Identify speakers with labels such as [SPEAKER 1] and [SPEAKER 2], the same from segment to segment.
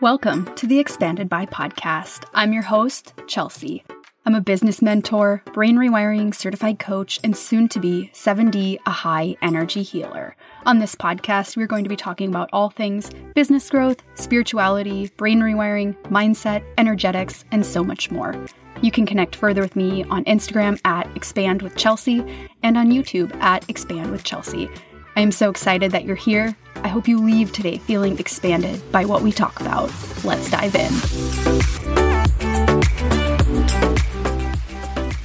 [SPEAKER 1] Welcome to the Expanded by podcast. I'm your host, Chelsea. I'm a business mentor, brain rewiring certified coach, and soon to be 7D, a high energy healer. On this podcast, we're going to be talking about all things business growth, spirituality, brain rewiring, mindset, energetics, and so much more. You can connect further with me on Instagram at Expand with Chelsea and on YouTube at Expand with Chelsea. I am so excited that you're here. I hope you leave today feeling expanded by what we talk about. Let's dive in.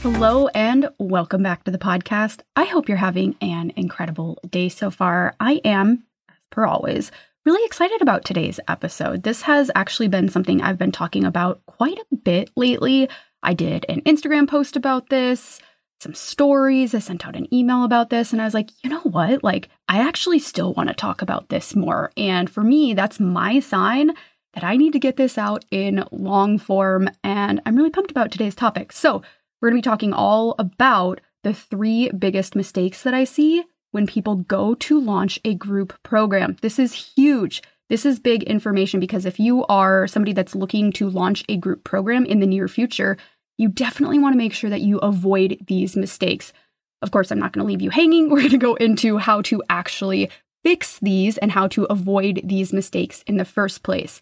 [SPEAKER 1] Hello, and welcome back to the podcast. I hope you're having an incredible day so far. I am, as per always, really excited about today's episode. This has actually been something I've been talking about quite a bit lately. I did an Instagram post about this some stories. I sent out an email about this and I was like, you know what? Like, I actually still want to talk about this more. And for me, that's my sign that I need to get this out in long form. And I'm really pumped about today's topic. So, we're going to be talking all about the three biggest mistakes that I see when people go to launch a group program. This is huge. This is big information because if you are somebody that's looking to launch a group program in the near future, you definitely want to make sure that you avoid these mistakes. Of course, I'm not going to leave you hanging. We're going to go into how to actually fix these and how to avoid these mistakes in the first place.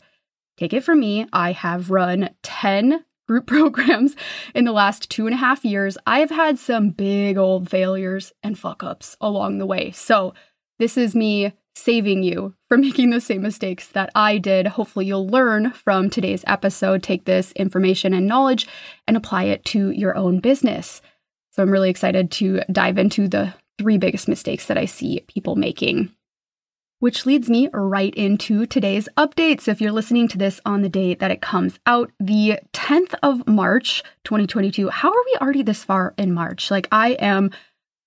[SPEAKER 1] Take it from me, I have run 10 group programs in the last two and a half years. I have had some big old failures and fuck ups along the way. So, this is me saving you from making the same mistakes that I did. Hopefully, you'll learn from today's episode, take this information and knowledge, and apply it to your own business. So, I'm really excited to dive into the three biggest mistakes that I see people making. Which leads me right into today's update. So, if you're listening to this on the date that it comes out, the 10th of March, 2022, how are we already this far in March? Like, I am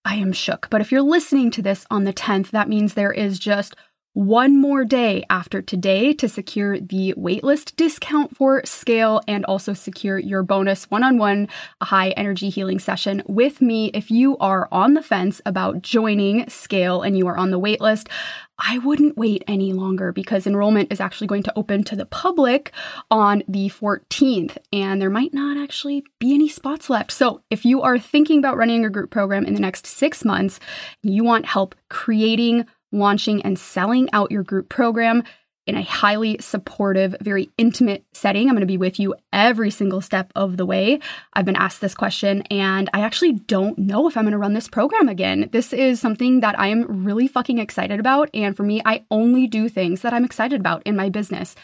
[SPEAKER 1] I am shook. But if you're listening to this on the 10th, that means there is just one more day after today to secure the waitlist discount for Scale and also secure your bonus one on one high energy healing session with me. If you are on the fence about joining Scale and you are on the waitlist, I wouldn't wait any longer because enrollment is actually going to open to the public on the 14th and there might not actually be any spots left. So, if you are thinking about running a group program in the next six months, you want help creating launching and selling out your group program in a highly supportive, very intimate setting. I'm going to be with you every single step of the way. I've been asked this question, and I actually don't know if I'm going to run this program again. This is something that I am really fucking excited about. And for me, I only do things that I'm excited about in my business.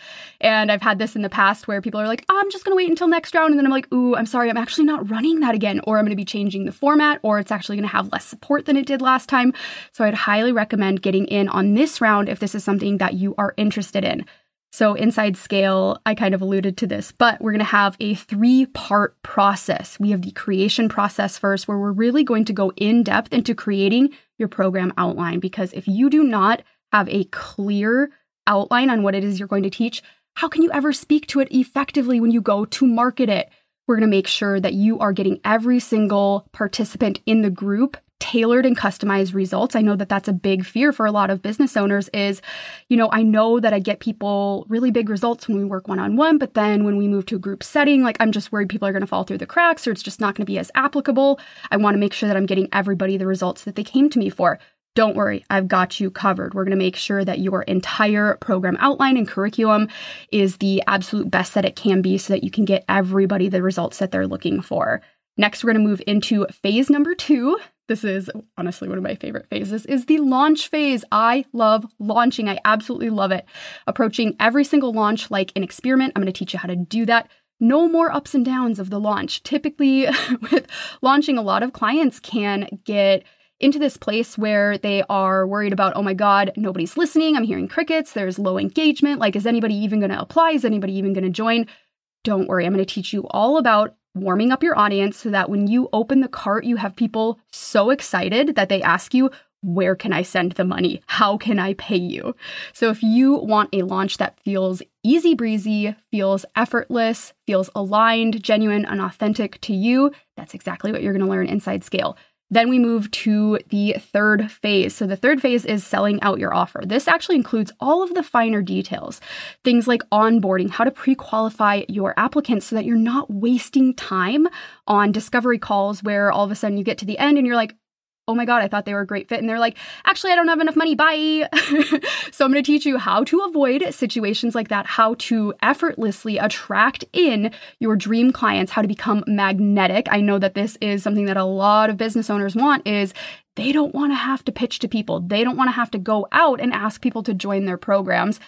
[SPEAKER 1] And I've had this in the past where people are like, oh, I'm just going to wait until next round. And then I'm like, ooh, I'm sorry, I'm actually not running that again. Or I'm going to be changing the format, or it's actually going to have less support than it did last time. So I'd highly recommend getting in on this round if this is something that you are interested in. So, inside scale, I kind of alluded to this, but we're going to have a three part process. We have the creation process first, where we're really going to go in depth into creating your program outline. Because if you do not have a clear outline on what it is you're going to teach, how can you ever speak to it effectively when you go to market it? We're going to make sure that you are getting every single participant in the group tailored and customized results. I know that that's a big fear for a lot of business owners is, you know, I know that I get people really big results when we work one-on-one, but then when we move to a group setting, like I'm just worried people are going to fall through the cracks or it's just not going to be as applicable. I want to make sure that I'm getting everybody the results that they came to me for. Don't worry, I've got you covered. We're going to make sure that your entire program outline and curriculum is the absolute best that it can be so that you can get everybody the results that they're looking for. Next, we're going to move into phase number two. This is honestly one of my favorite phases is the launch phase. I love launching. I absolutely love it. Approaching every single launch like an experiment. I'm going to teach you how to do that. No more ups and downs of the launch. Typically with launching a lot of clients can get into this place where they are worried about, oh my God, nobody's listening. I'm hearing crickets. There's low engagement. Like, is anybody even going to apply? Is anybody even going to join? Don't worry. I'm going to teach you all about warming up your audience so that when you open the cart, you have people so excited that they ask you, where can I send the money? How can I pay you? So, if you want a launch that feels easy breezy, feels effortless, feels aligned, genuine, and authentic to you, that's exactly what you're going to learn inside Scale. Then we move to the third phase. So, the third phase is selling out your offer. This actually includes all of the finer details, things like onboarding, how to pre qualify your applicants so that you're not wasting time on discovery calls where all of a sudden you get to the end and you're like, oh my God, I thought they were a great fit. And they're like, actually, I don't have enough money. Bye. so I'm going to teach you how to avoid situations like that, how to effortlessly attract in your dream clients, how to become magnetic. I know that this is something that a lot of business owners want is they don't want to have to pitch to people. They don't want to have to go out and ask people to join their programs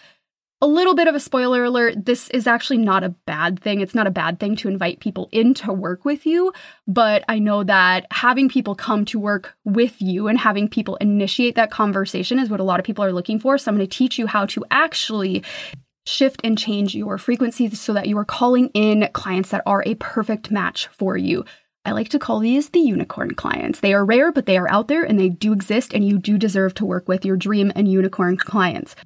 [SPEAKER 1] a little bit of a spoiler alert this is actually not a bad thing. It's not a bad thing to invite people in to work with you, but I know that having people come to work with you and having people initiate that conversation is what a lot of people are looking for. So I'm going to teach you how to actually shift and change your frequencies so that you are calling in clients that are a perfect match for you. I like to call these the unicorn clients. They are rare, but they are out there and they do exist, and you do deserve to work with your dream and unicorn clients.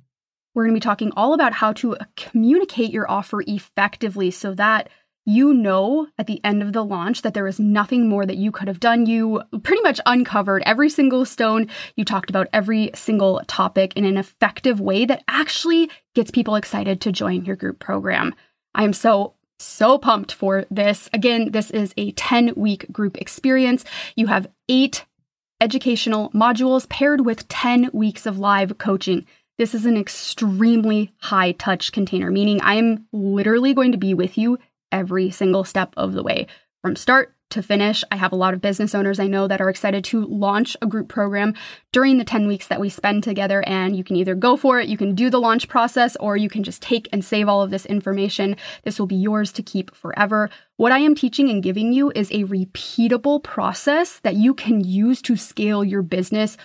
[SPEAKER 1] We're going to be talking all about how to uh, communicate your offer effectively so that you know at the end of the launch that there is nothing more that you could have done. You pretty much uncovered every single stone. You talked about every single topic in an effective way that actually gets people excited to join your group program. I am so so pumped for this. Again, this is a 10 week group experience. You have eight educational modules paired with 10 weeks of live coaching. This is an extremely high touch container, meaning I am literally going to be with you every single step of the way from start to finish. I have a lot of business owners I know that are excited to launch a group program during the 10 weeks that we spend together. And you can either go for it, you can do the launch process, or you can just take and save all of this information. This will be yours to keep forever. What I am teaching and giving you is a repeatable process that you can use to scale your business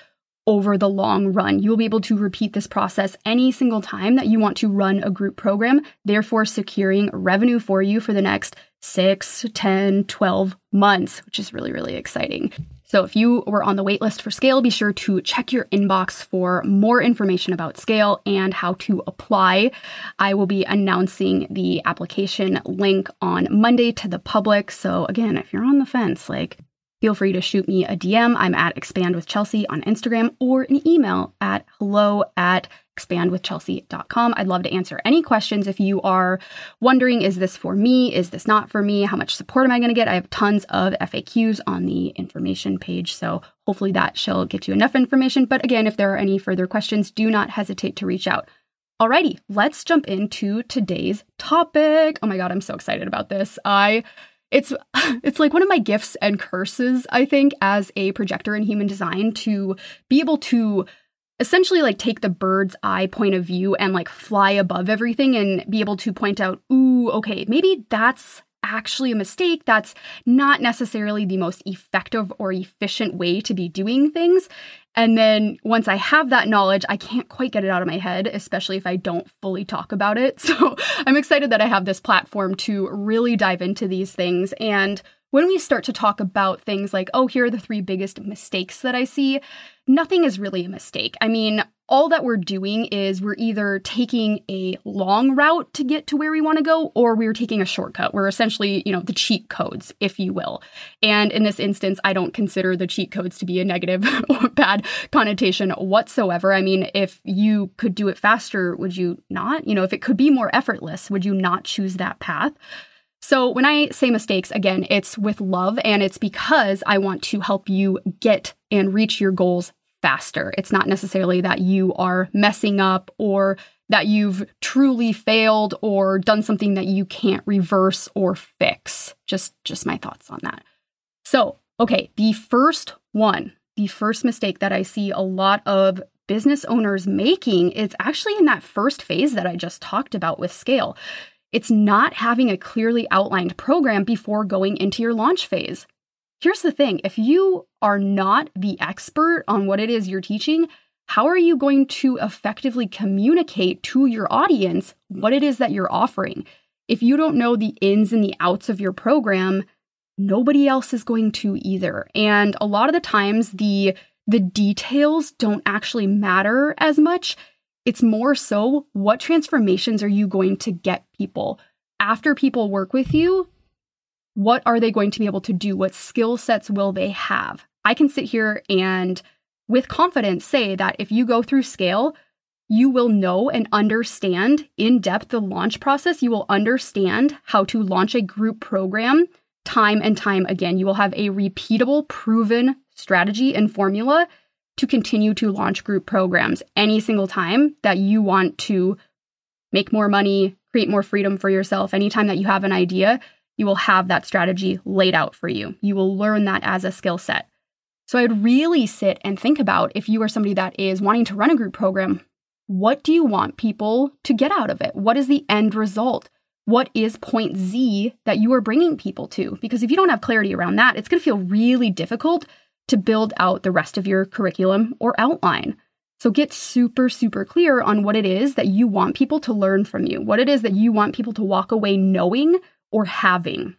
[SPEAKER 1] over the long run. You will be able to repeat this process any single time that you want to run a group program, therefore securing revenue for you for the next 6, 10, 12 months, which is really, really exciting. So, if you were on the waitlist for Scale, be sure to check your inbox for more information about Scale and how to apply. I will be announcing the application link on Monday to the public. So, again, if you're on the fence, like Feel free to shoot me a DM. I'm at Expand with Chelsea on Instagram or an email at hello at expandwithchelsea.com. I'd love to answer any questions if you are wondering is this for me? Is this not for me? How much support am I going to get? I have tons of FAQs on the information page, so hopefully that shall get you enough information. But again, if there are any further questions, do not hesitate to reach out. Alrighty, let's jump into today's topic. Oh my god, I'm so excited about this. I it's it's like one of my gifts and curses i think as a projector in human design to be able to essentially like take the bird's eye point of view and like fly above everything and be able to point out ooh okay maybe that's actually a mistake that's not necessarily the most effective or efficient way to be doing things and then once I have that knowledge, I can't quite get it out of my head, especially if I don't fully talk about it. So I'm excited that I have this platform to really dive into these things. And when we start to talk about things like, oh, here are the three biggest mistakes that I see, nothing is really a mistake. I mean, all that we're doing is we're either taking a long route to get to where we want to go or we're taking a shortcut. We're essentially, you know, the cheat codes, if you will. And in this instance, I don't consider the cheat codes to be a negative or bad connotation whatsoever. I mean, if you could do it faster, would you not? You know, if it could be more effortless, would you not choose that path? So, when I say mistakes, again, it's with love and it's because I want to help you get and reach your goals faster. It's not necessarily that you are messing up or that you've truly failed or done something that you can't reverse or fix. Just just my thoughts on that. So, okay, the first one, the first mistake that I see a lot of business owners making is actually in that first phase that I just talked about with scale. It's not having a clearly outlined program before going into your launch phase. Here's the thing if you are not the expert on what it is you're teaching, how are you going to effectively communicate to your audience what it is that you're offering? If you don't know the ins and the outs of your program, nobody else is going to either. And a lot of the times the the details don't actually matter as much. It's more so what transformations are you going to get people? After people work with you, what are they going to be able to do? What skill sets will they have? I can sit here and with confidence say that if you go through scale, you will know and understand in depth the launch process. You will understand how to launch a group program time and time again. You will have a repeatable, proven strategy and formula to continue to launch group programs any single time that you want to make more money, create more freedom for yourself. Anytime that you have an idea, you will have that strategy laid out for you. You will learn that as a skill set. So I'd really sit and think about if you are somebody that is wanting to run a group program, what do you want people to get out of it? What is the end result? What is point Z that you are bringing people to? Because if you don't have clarity around that, it's going to feel really difficult to build out the rest of your curriculum or outline. So get super, super clear on what it is that you want people to learn from you, what it is that you want people to walk away knowing or having.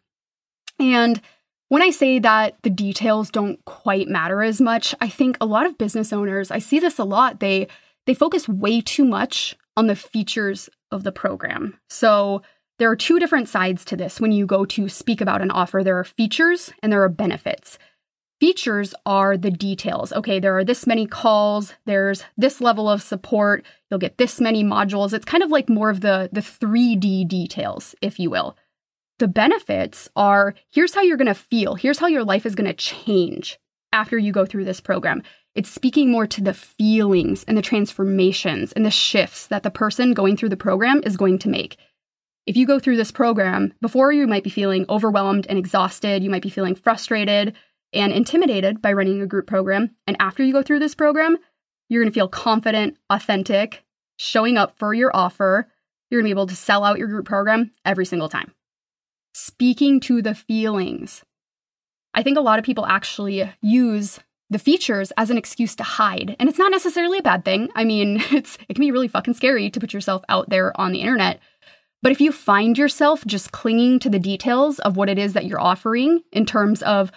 [SPEAKER 1] And when I say that the details don't quite matter as much, I think a lot of business owners, I see this a lot, they they focus way too much on the features of the program. So there are two different sides to this when you go to speak about an offer. There are features and there are benefits. Features are the details. Okay, there are this many calls, there's this level of support, you'll get this many modules. It's kind of like more of the, the 3D details, if you will. The benefits are here's how you're going to feel, here's how your life is going to change after you go through this program. It's speaking more to the feelings and the transformations and the shifts that the person going through the program is going to make. If you go through this program, before you might be feeling overwhelmed and exhausted, you might be feeling frustrated, and intimidated by running a group program. And after you go through this program, you're going to feel confident, authentic, showing up for your offer. You're going to be able to sell out your group program every single time. Speaking to the feelings. I think a lot of people actually use the features as an excuse to hide. And it's not necessarily a bad thing. I mean, it's it can be really fucking scary to put yourself out there on the internet. But if you find yourself just clinging to the details of what it is that you're offering in terms of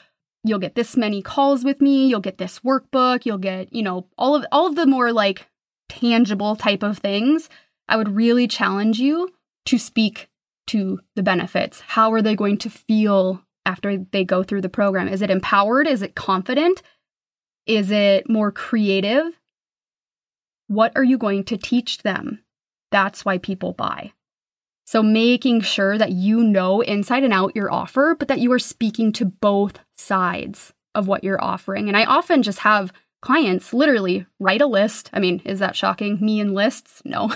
[SPEAKER 1] you'll get this many calls with me, you'll get this workbook, you'll get, you know, all of all of the more like tangible type of things, I would really challenge you to speak to the benefits. How are they going to feel after they go through the program? Is it empowered? Is it confident? Is it more creative? What are you going to teach them? That's why people buy. So, making sure that you know inside and out your offer, but that you are speaking to both sides of what you're offering. And I often just have clients literally write a list. I mean, is that shocking? Me and lists? No.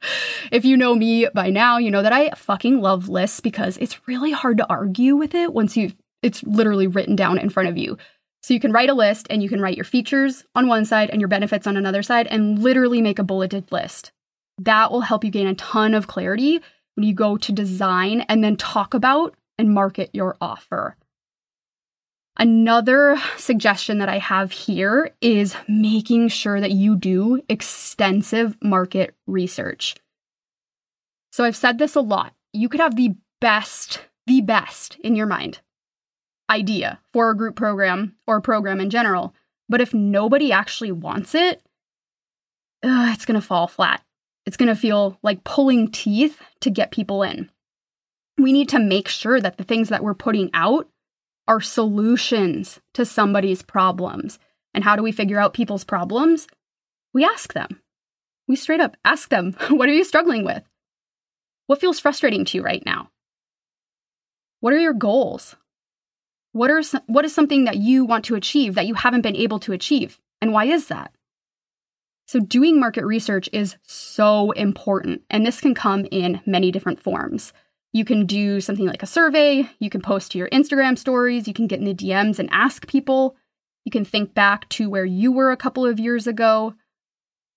[SPEAKER 1] if you know me by now, you know that I fucking love lists because it's really hard to argue with it once you've it's literally written down in front of you. So you can write a list and you can write your features on one side and your benefits on another side and literally make a bulleted list. That will help you gain a ton of clarity when you go to design and then talk about and market your offer. Another suggestion that I have here is making sure that you do extensive market research. So I've said this a lot. You could have the best, the best in your mind idea for a group program or a program in general, but if nobody actually wants it, ugh, it's going to fall flat. It's going to feel like pulling teeth to get people in. We need to make sure that the things that we're putting out are solutions to somebody's problems. And how do we figure out people's problems? We ask them. We straight up ask them, What are you struggling with? What feels frustrating to you right now? What are your goals? What, are, what is something that you want to achieve that you haven't been able to achieve? And why is that? So, doing market research is so important, and this can come in many different forms. You can do something like a survey, you can post to your Instagram stories, you can get in the DMs and ask people, you can think back to where you were a couple of years ago.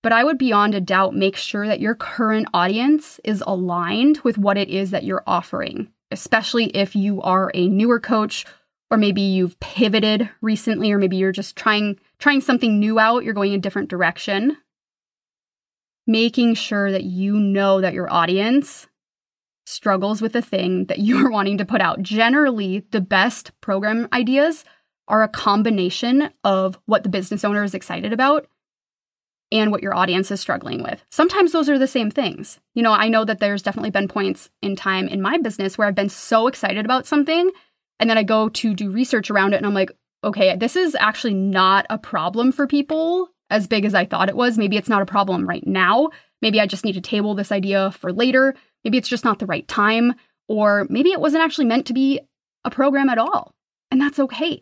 [SPEAKER 1] But I would beyond a doubt make sure that your current audience is aligned with what it is that you're offering, especially if you are a newer coach or maybe you've pivoted recently or maybe you're just trying trying something new out, you're going a different direction. Making sure that you know that your audience struggles with the thing that you're wanting to put out. Generally, the best program ideas are a combination of what the business owner is excited about and what your audience is struggling with. Sometimes those are the same things. You know, I know that there's definitely been points in time in my business where I've been so excited about something and then I go to do research around it and I'm like, okay, this is actually not a problem for people as big as I thought it was. Maybe it's not a problem right now. Maybe I just need to table this idea for later. Maybe it's just not the right time. Or maybe it wasn't actually meant to be a program at all. And that's okay.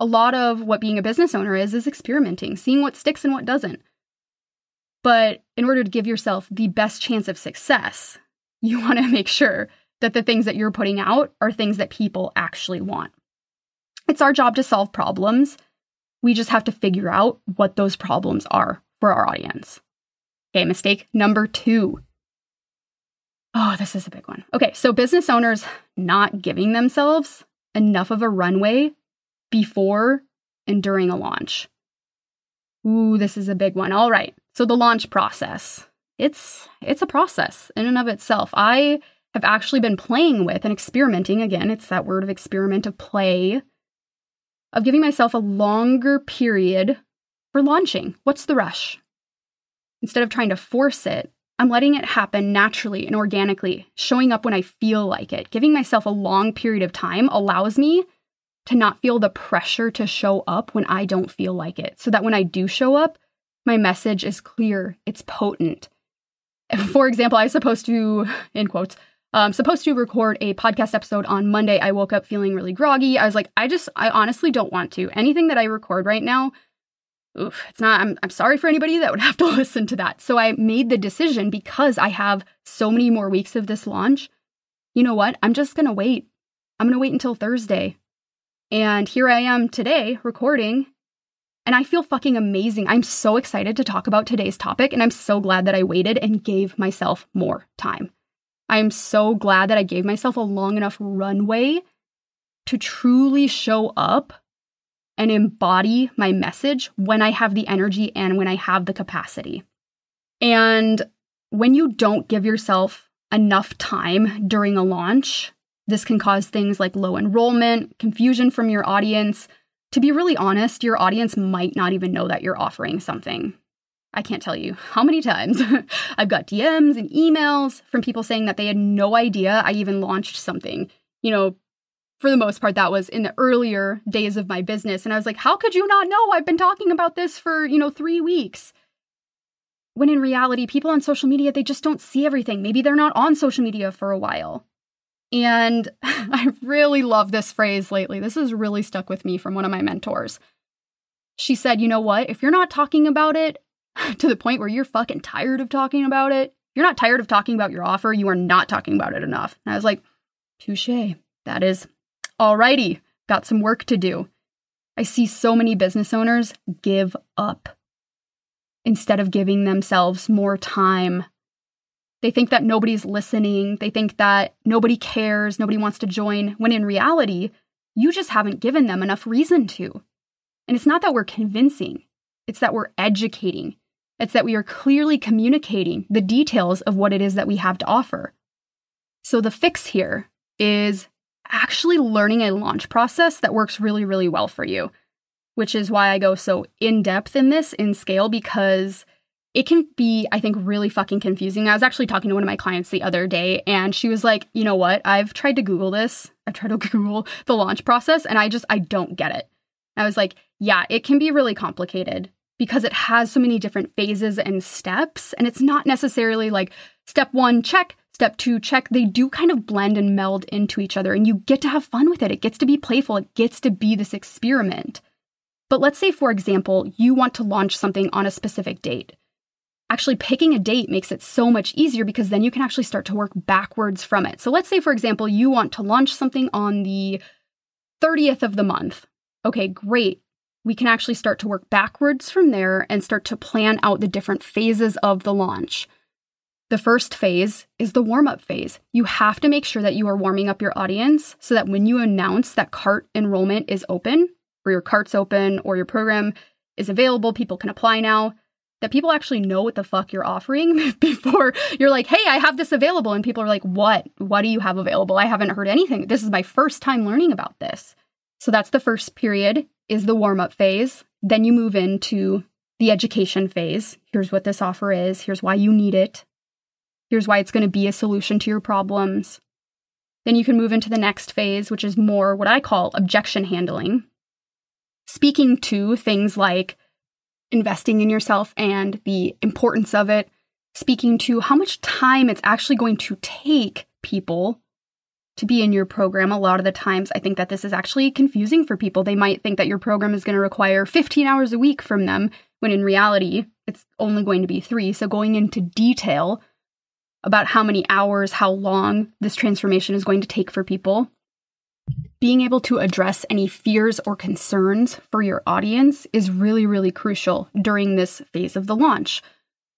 [SPEAKER 1] A lot of what being a business owner is, is experimenting, seeing what sticks and what doesn't. But in order to give yourself the best chance of success, you want to make sure that the things that you're putting out are things that people actually want. It's our job to solve problems. We just have to figure out what those problems are for our audience. Okay, mistake number two. Oh, this is a big one. Okay, so business owners not giving themselves enough of a runway before and during a launch. Ooh, this is a big one. All right. So the launch process. It's it's a process in and of itself. I have actually been playing with and experimenting again, it's that word of experiment of play of giving myself a longer period for launching. What's the rush? Instead of trying to force it, I'm letting it happen naturally and organically, showing up when I feel like it. Giving myself a long period of time allows me to not feel the pressure to show up when I don't feel like it. So that when I do show up, my message is clear, it's potent. For example, I was supposed to, in quotes, um, supposed to record a podcast episode on Monday. I woke up feeling really groggy. I was like, I just, I honestly don't want to. Anything that I record right now, oof, it's not, I'm, I'm sorry for anybody that would have to listen to that. So I made the decision because I have so many more weeks of this launch. You know what? I'm just going to wait. I'm going to wait until Thursday. And here I am today recording. And I feel fucking amazing. I'm so excited to talk about today's topic. And I'm so glad that I waited and gave myself more time. I am so glad that I gave myself a long enough runway to truly show up and embody my message when I have the energy and when I have the capacity. And when you don't give yourself enough time during a launch, this can cause things like low enrollment, confusion from your audience. To be really honest, your audience might not even know that you're offering something. I can't tell you how many times I've got DMs and emails from people saying that they had no idea I even launched something. You know, for the most part, that was in the earlier days of my business. And I was like, how could you not know? I've been talking about this for, you know, three weeks. When in reality, people on social media, they just don't see everything. Maybe they're not on social media for a while. And I really love this phrase lately. This has really stuck with me from one of my mentors. She said, you know what? If you're not talking about it, to the point where you're fucking tired of talking about it. You're not tired of talking about your offer. You are not talking about it enough. And I was like, touche. That is alrighty. Got some work to do. I see so many business owners give up instead of giving themselves more time. They think that nobody's listening. They think that nobody cares, nobody wants to join, when in reality, you just haven't given them enough reason to. And it's not that we're convincing, it's that we're educating. It's that we are clearly communicating the details of what it is that we have to offer. So the fix here is actually learning a launch process that works really, really well for you, which is why I go so in depth in this in scale because it can be, I think, really fucking confusing. I was actually talking to one of my clients the other day, and she was like, you know what? I've tried to Google this. I've tried to Google the launch process, and I just, I don't get it. I was like, yeah, it can be really complicated because it has so many different phases and steps. And it's not necessarily like step one, check, step two, check. They do kind of blend and meld into each other, and you get to have fun with it. It gets to be playful, it gets to be this experiment. But let's say, for example, you want to launch something on a specific date. Actually, picking a date makes it so much easier because then you can actually start to work backwards from it. So, let's say, for example, you want to launch something on the 30th of the month. Okay, great we can actually start to work backwards from there and start to plan out the different phases of the launch. The first phase is the warm up phase. You have to make sure that you are warming up your audience so that when you announce that cart enrollment is open, or your cart's open, or your program is available, people can apply now, that people actually know what the fuck you're offering before you're like, hey, I have this available. And people are like, what? What do you have available? I haven't heard anything. This is my first time learning about this. So that's the first period is the warm up phase. Then you move into the education phase. Here's what this offer is. Here's why you need it. Here's why it's going to be a solution to your problems. Then you can move into the next phase, which is more what I call objection handling. speaking to things like investing in yourself and the importance of it, speaking to how much time it's actually going to take people to be in your program. A lot of the times, I think that this is actually confusing for people. They might think that your program is going to require 15 hours a week from them, when in reality, it's only going to be three. So, going into detail about how many hours, how long this transformation is going to take for people, being able to address any fears or concerns for your audience is really, really crucial during this phase of the launch.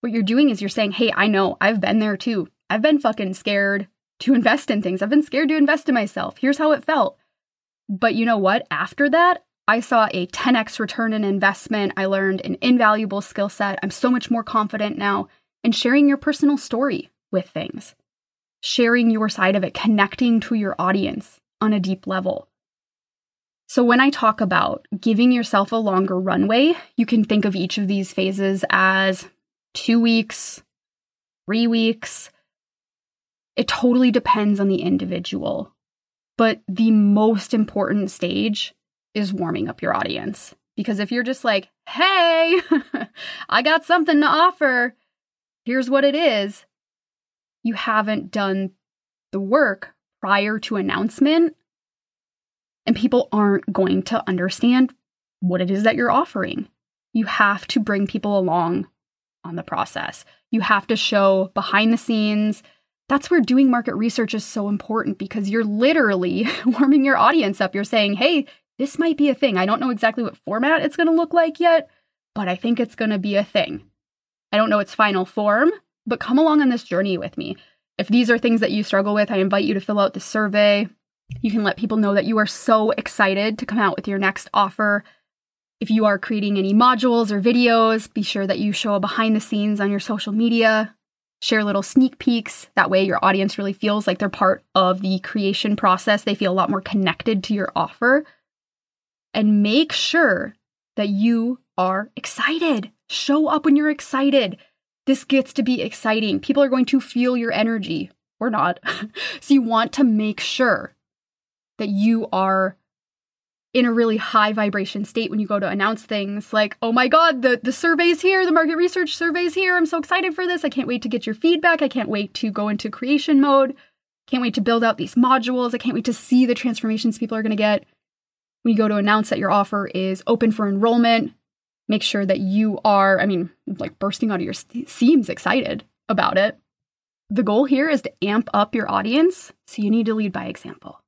[SPEAKER 1] What you're doing is you're saying, Hey, I know I've been there too. I've been fucking scared to invest in things. I've been scared to invest in myself. Here's how it felt. But you know what? After that, I saw a 10x return in investment. I learned an invaluable skill set. I'm so much more confident now. And sharing your personal story with things, sharing your side of it, connecting to your audience on a deep level. So, when I talk about giving yourself a longer runway, you can think of each of these phases as two weeks, three weeks, it totally depends on the individual. But the most important stage is warming up your audience. Because if you're just like, hey, I got something to offer, here's what it is, you haven't done the work prior to announcement, and people aren't going to understand what it is that you're offering. You have to bring people along on the process. You have to show behind the scenes that's where doing market research is so important because you're literally warming your audience up. You're saying, hey, this might be a thing. I don't know exactly what format it's going to look like yet, but I think it's going to be a thing. I don't know its final form, but come along on this journey with me. If these are things that you struggle with, I invite you to fill out the survey. You can let people know that you are so excited to come out with your next offer. If you are creating any modules or videos, be sure that you show a behind the scenes on your social media share little sneak peeks. That way, your audience really feels like they're part of the creation process. They feel a lot more connected to your offer. And make sure that you are excited. Show up when you're excited. This gets to be exciting. People are going to feel your energy or not. so, you want to make sure that you are in a really high vibration state when you go to announce things like, oh my God, the, the survey's here, the market research survey's here. I'm so excited for this. I can't wait to get your feedback. I can't wait to go into creation mode. Can't wait to build out these modules. I can't wait to see the transformations people are going to get. When you go to announce that your offer is open for enrollment, make sure that you are, I mean, like bursting out of your seams excited about it. The goal here is to amp up your audience, so you need to lead by example.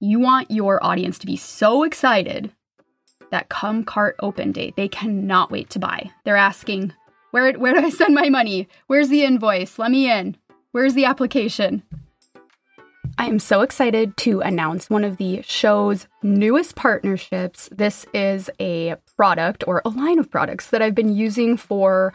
[SPEAKER 1] You want your audience to be so excited that come cart open date, they cannot wait to buy. They're asking, where, where do I send my money? Where's the invoice? Let me in. Where's the application? I am so excited to announce one of the show's newest partnerships. This is a product or a line of products that I've been using for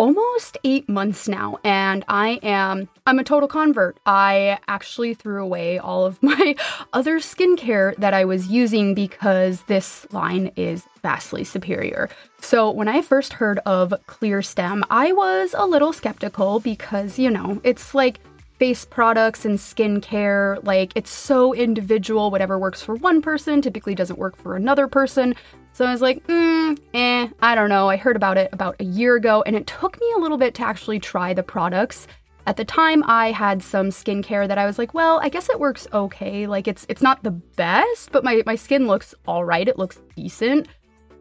[SPEAKER 1] almost eight months now, and I am I'm a total convert. I actually threw away all of my other skincare that I was using because this line is vastly superior. So when I first heard of ClearStem I was a little skeptical because you know it's like face products and skincare. Like, it's so individual. Whatever works for one person typically doesn't work for another person. So I was like, mm, eh, I don't know. I heard about it about a year ago, and it took me a little bit to actually try the products. At the time, I had some skincare that I was like, well, I guess it works okay. Like it's it's not the best, but my, my skin looks all right. It looks decent.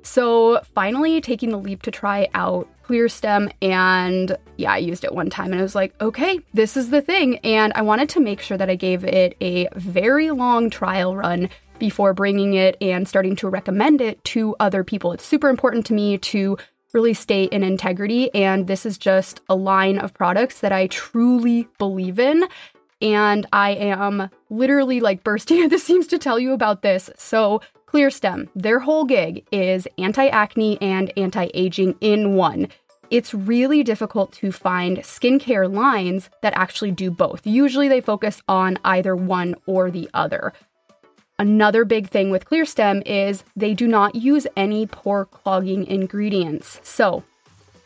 [SPEAKER 1] So finally taking the leap to try out ClearStem and yeah, I used it one time and I was like, okay, this is the thing. And I wanted to make sure that I gave it a very long trial run before bringing it and starting to recommend it to other people. It's super important to me to really stay in integrity. And this is just a line of products that I truly believe in. And I am literally like bursting at the seams to tell you about this. So, ClearStem, their whole gig is anti acne and anti aging in one. It's really difficult to find skincare lines that actually do both. Usually they focus on either one or the other. Another big thing with ClearStem is they do not use any pore clogging ingredients. So,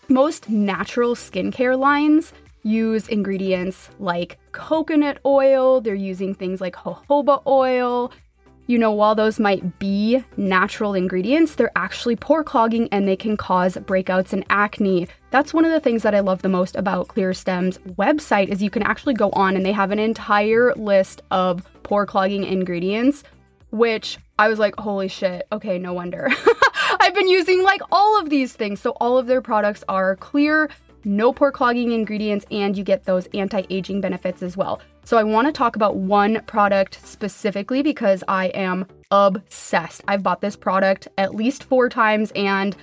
[SPEAKER 1] most natural skincare lines use ingredients like coconut oil, they're using things like jojoba oil, you know, while those might be natural ingredients, they're actually pore clogging and they can cause breakouts and acne. That's one of the things that I love the most about ClearStem's website is you can actually go on and they have an entire list of pore clogging ingredients, which I was like, holy shit, okay, no wonder. I've been using like all of these things. So all of their products are clear, no pore clogging ingredients, and you get those anti aging benefits as well. So, I want to talk about one product specifically because I am obsessed. I've bought this product at least four times and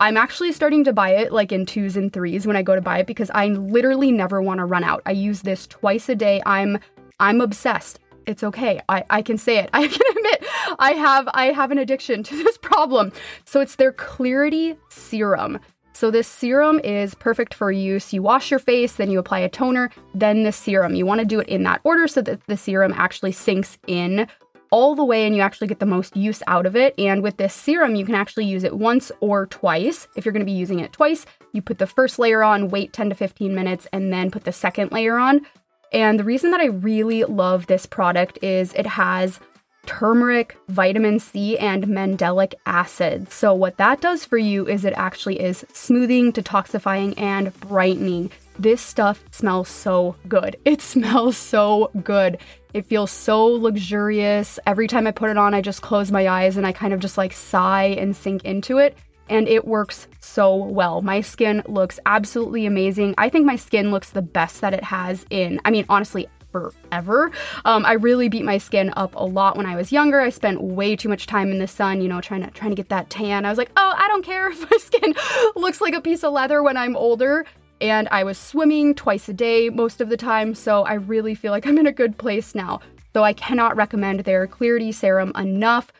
[SPEAKER 1] I'm actually starting to buy it like in twos and threes when I go to buy it because I literally never want to run out. I use this twice a day. I'm I'm obsessed. It's okay. I, I can say it. I can admit I have I have an addiction to this problem. So it's their Clarity Serum. So this serum is perfect for use. You wash your face, then you apply a toner, then the serum. You want to do it in that order so that the serum actually sinks in all the way and you actually get the most use out of it. And with this serum, you can actually use it once or twice. If you're going to be using it twice, you put the first layer on, wait 10 to 15 minutes, and then put the second layer on. And the reason that I really love this product is it has turmeric, vitamin C, and mandelic acid. So, what that does for you is it actually is smoothing, detoxifying, and brightening. This stuff smells so good. It smells so good. It feels so luxurious. Every time I put it on, I just close my eyes and I kind of just like sigh and sink into it. And it works so well. My skin looks absolutely amazing. I think my skin looks the best that it has in, I mean, honestly, forever. Um, I really beat my skin up a lot when I was younger. I spent way too much time in the sun, you know, trying to trying to get that tan. I was like, oh, I don't care if my skin looks like a piece of leather when I'm older. And I was swimming twice a day most of the time, so I really feel like I'm in a good place now. Though I cannot recommend their Clarity Serum enough.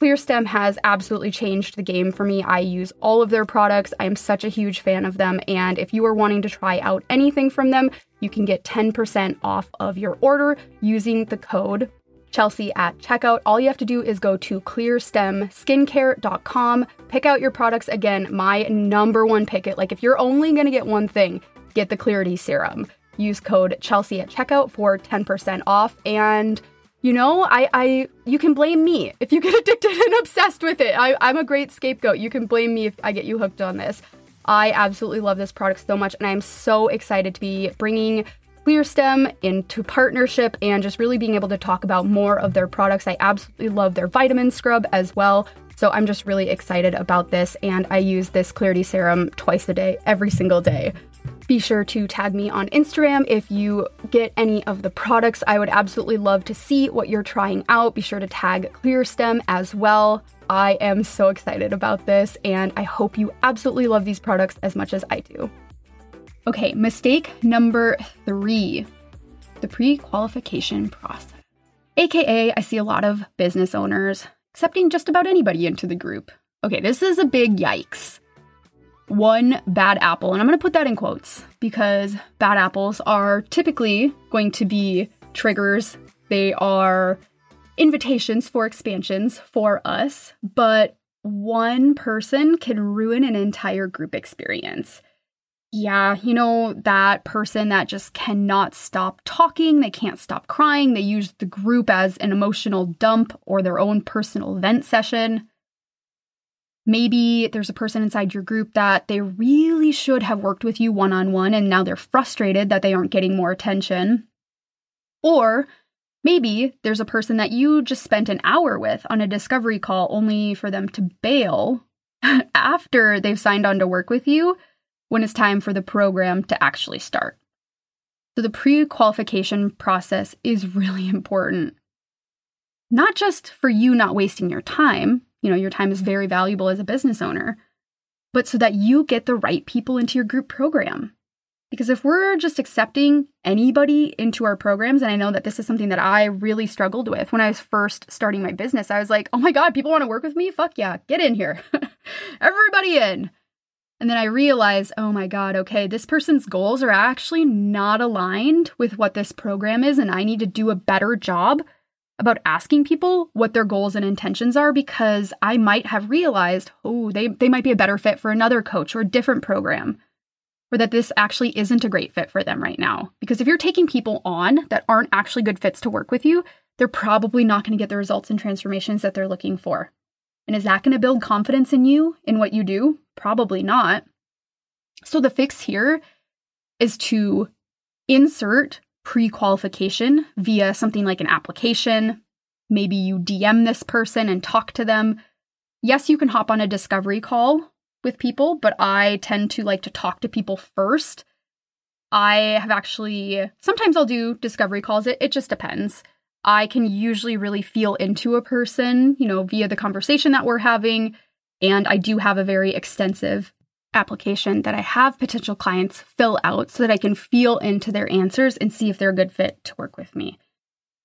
[SPEAKER 1] ClearStem has absolutely changed the game for me. I use all of their products. I am such a huge fan of them. And if you are wanting to try out anything from them, you can get 10% off of your order using the code Chelsea at checkout. All you have to do is go to clearstemskincare.com, pick out your products. Again, my number one pick it. Like if you're only going to get one thing, get the Clarity Serum. Use code Chelsea at checkout for 10% off. And you know, I, I, you can blame me if you get addicted and obsessed with it. I, I'm a great scapegoat. You can blame me if I get you hooked on this. I absolutely love this product so much, and I'm so excited to be bringing ClearStem into partnership and just really being able to talk about more of their products. I absolutely love their vitamin scrub as well. So I'm just really excited about this, and I use this Clarity Serum twice a day, every single day. Be sure to tag me on Instagram if you get any of the products. I would absolutely love to see what you're trying out. Be sure to tag ClearStem as well. I am so excited about this, and I hope you absolutely love these products as much as I do. Okay, mistake number three the pre qualification process. AKA, I see a lot of business owners accepting just about anybody into the group. Okay, this is a big yikes. One bad apple, and I'm gonna put that in quotes because bad apples are typically going to be triggers. They are invitations for expansions for us, but one person can ruin an entire group experience. Yeah, you know, that person that just cannot stop talking, they can't stop crying, they use the group as an emotional dump or their own personal vent session. Maybe there's a person inside your group that they really should have worked with you one on one and now they're frustrated that they aren't getting more attention. Or Maybe there's a person that you just spent an hour with on a discovery call only for them to bail after they've signed on to work with you when it's time for the program to actually start. So, the pre qualification process is really important. Not just for you not wasting your time, you know, your time is very valuable as a business owner, but so that you get the right people into your group program. Because if we're just accepting anybody into our programs, and I know that this is something that I really struggled with when I was first starting my business, I was like, oh my God, people want to work with me? Fuck yeah, get in here. Everybody in. And then I realized, oh my God, okay, this person's goals are actually not aligned with what this program is, and I need to do a better job about asking people what their goals and intentions are because I might have realized, oh, they, they might be a better fit for another coach or a different program or that this actually isn't a great fit for them right now. Because if you're taking people on that aren't actually good fits to work with you, they're probably not going to get the results and transformations that they're looking for. And is that going to build confidence in you in what you do? Probably not. So the fix here is to insert pre qualification via something like an application. Maybe you DM this person and talk to them. Yes, you can hop on a discovery call with people, but I tend to like to talk to people first. I have actually, sometimes I'll do discovery calls. It, it just depends. I can usually really feel into a person, you know, via the conversation that we're having. And I do have a very extensive application that I have potential clients fill out so that I can feel into their answers and see if they're a good fit to work with me.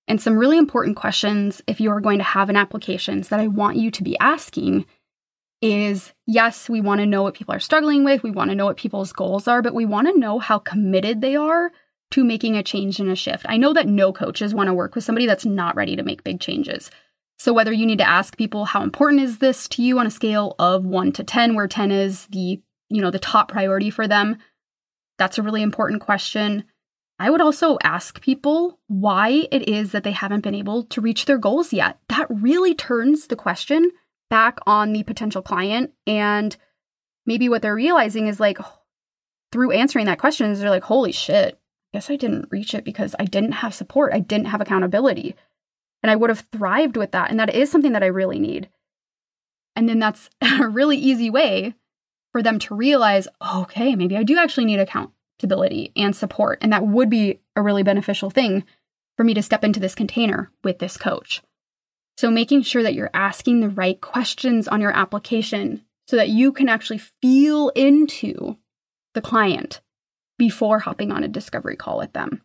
[SPEAKER 1] And some really important questions if you are going to have an applications that I want you to be asking is yes, we want to know what people are struggling with, we want to know what people's goals are, but we want to know how committed they are to making a change and a shift. I know that no coaches want to work with somebody that's not ready to make big changes. So whether you need to ask people how important is this to you on a scale of 1 to 10 where 10 is the, you know, the top priority for them, that's a really important question. I would also ask people why it is that they haven't been able to reach their goals yet. That really turns the question back on the potential client and maybe what they're realizing is like through answering that question is they're like holy shit guess I didn't reach it because I didn't have support. I didn't have accountability. And I would have thrived with that. And that is something that I really need. And then that's a really easy way for them to realize, okay, maybe I do actually need accountability and support. And that would be a really beneficial thing for me to step into this container with this coach. So, making sure that you're asking the right questions on your application so that you can actually feel into the client before hopping on a discovery call with them.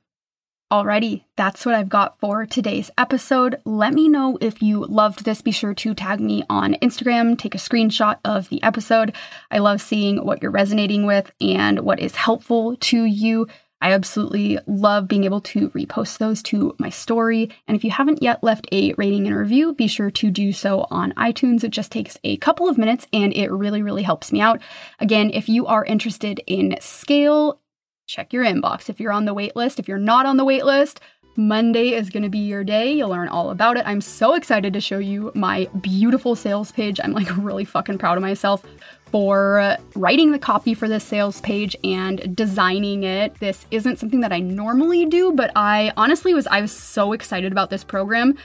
[SPEAKER 1] Alrighty, that's what I've got for today's episode. Let me know if you loved this. Be sure to tag me on Instagram, take a screenshot of the episode. I love seeing what you're resonating with and what is helpful to you. I absolutely love being able to repost those to my story. And if you haven't yet left a rating and review, be sure to do so on iTunes. It just takes a couple of minutes and it really, really helps me out. Again, if you are interested in scale, check your inbox. If you're on the wait list, if you're not on the wait list, Monday is going to be your day. You'll learn all about it. I'm so excited to show you my beautiful sales page. I'm like really fucking proud of myself for writing the copy for this sales page and designing it. This isn't something that I normally do, but I honestly was I was so excited about this program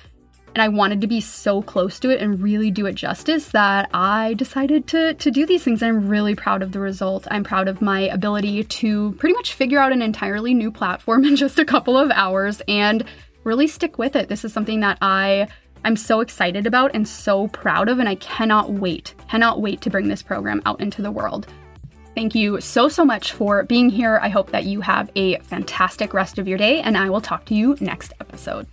[SPEAKER 1] and I wanted to be so close to it and really do it justice that I decided to to do these things. And I'm really proud of the result. I'm proud of my ability to pretty much figure out an entirely new platform in just a couple of hours and really stick with it. This is something that I I'm so excited about and so proud of and I cannot wait. Cannot wait to bring this program out into the world. Thank you so so much for being here. I hope that you have a fantastic rest of your day and I will talk to you next episode.